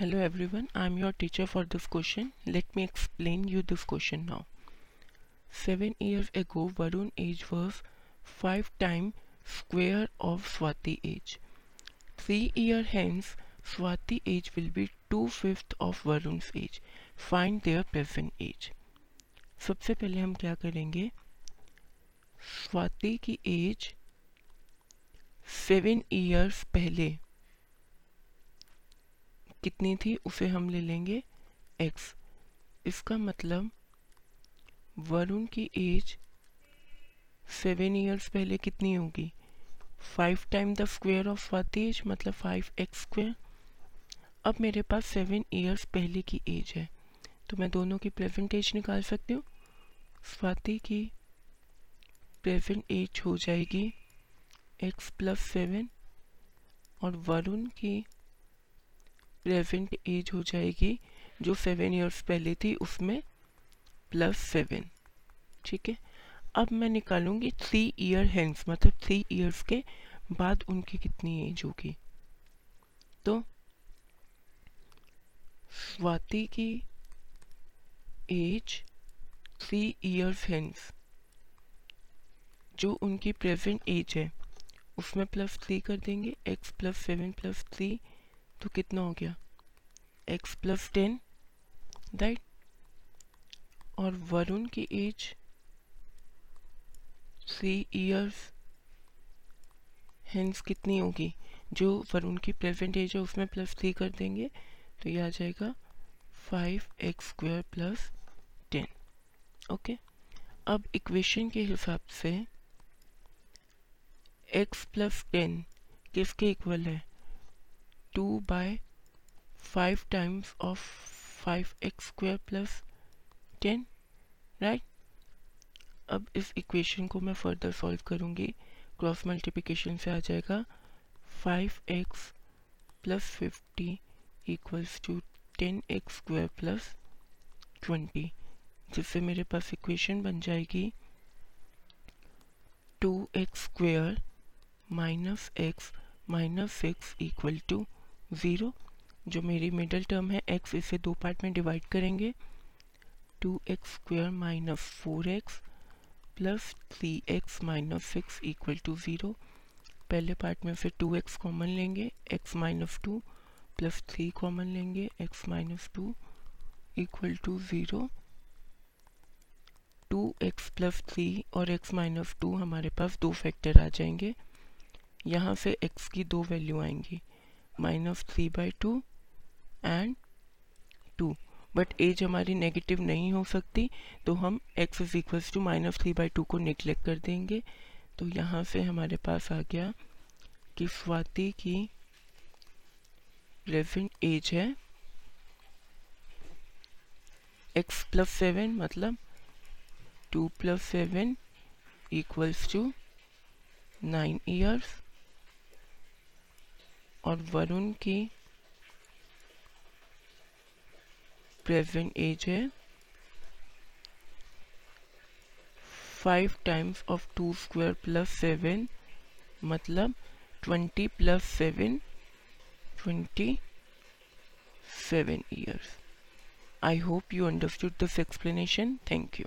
Hello everyone I am your teacher for this question let me explain you this question now seven years ago Varun age was five time square of Swati age three year hence Swati age will be two fifth of Varun age find their present age सबसे पहले हम क्या करेंगे? स्वाति की as seven years पहले कितनी थी, उसे हम ले लेंगे एक्स इसका मतलब वरुण की एज सेवन ईयर्स पहले कितनी होगी? Five time the square of Swati age मतलब फाइव एक्स स्क्वेयर अब मेरे पास सेवन ईयर्स पहले की एज है। तो मैं दोनों की प्रेजेंट एज निकाल सकती हूँ। स्वाति की प्रेजेंट एज हो जाएगी एक्स प्लस सेवन और वरुण की प्रेजेंट एज हो जाएगी, जो सेवन ईयर्स पहले थी, उसमें प्लस सेवन ठीक है? अब मैं निकालूँगी थ्री ईयर हैंड्स मतलब थ्री ईयर्स के बाद उनकी कितनी एज होगी? तो स्वाति की एज थ्री ईयर्स हैंड्स जो उनकी प्रेजेंट एज है, उसमें प्लस थ्री कर देंगे x plus seven plus three तो कितना हो गया? एक्स प्लस टेन राइट और वरुण की एज थ्री ईयर्स हेंस कितनी होगी? जो वरुण की प्रेजेंट एज है, उसमें प्लस थ्री कर देंगे तो ये आ जाएगा five x square plus ten okay अब इक्वेशन के हिसाब से एक्स प्लस टेन किसके इक्वल है? Two by five times of five x square plus ten right अब इस इक्वेशन को मैं फर्दर सॉल्व करूँगी। क्रॉस मल्टीप्लिकेशन से आ जाएगा five x plus fifty equals to ten x square plus twenty जिससे मेरे पास इक्वेशन बन जाएगी two x square minus x minus six equal to zero, जो मेरी मिडल टर्म है एक्स इसे दो पार्ट में डिवाइड करेंगे। Two x square minus four x plus three x minus six equal to zero पहले पार्ट में फिर टू एक्स कॉमन लेंगे x minus two plus three common लेंगे x minus two equal to zero two x plus three और x minus two हमारे पास दो factor आ जाएँगे। यहाँ से एक्स की दो वैल्यू आएँगी। Minus three by two and two but age हमारी नेगेटिव नहीं हो सकती तो हम x is equals to minus three by two को निगलेक्ट कर देंगे। तो यहाँ से हमारे पास आ गया कि स्वाति की प्रेजेंट एज है। एक्स प्लस सेवन मतलब two plus seven equals to nine years और वरुण की प्रेजेंट एज है five times of two square plus seven मतलब twenty plus seven twenty seven years I hope you understood this explanation thank you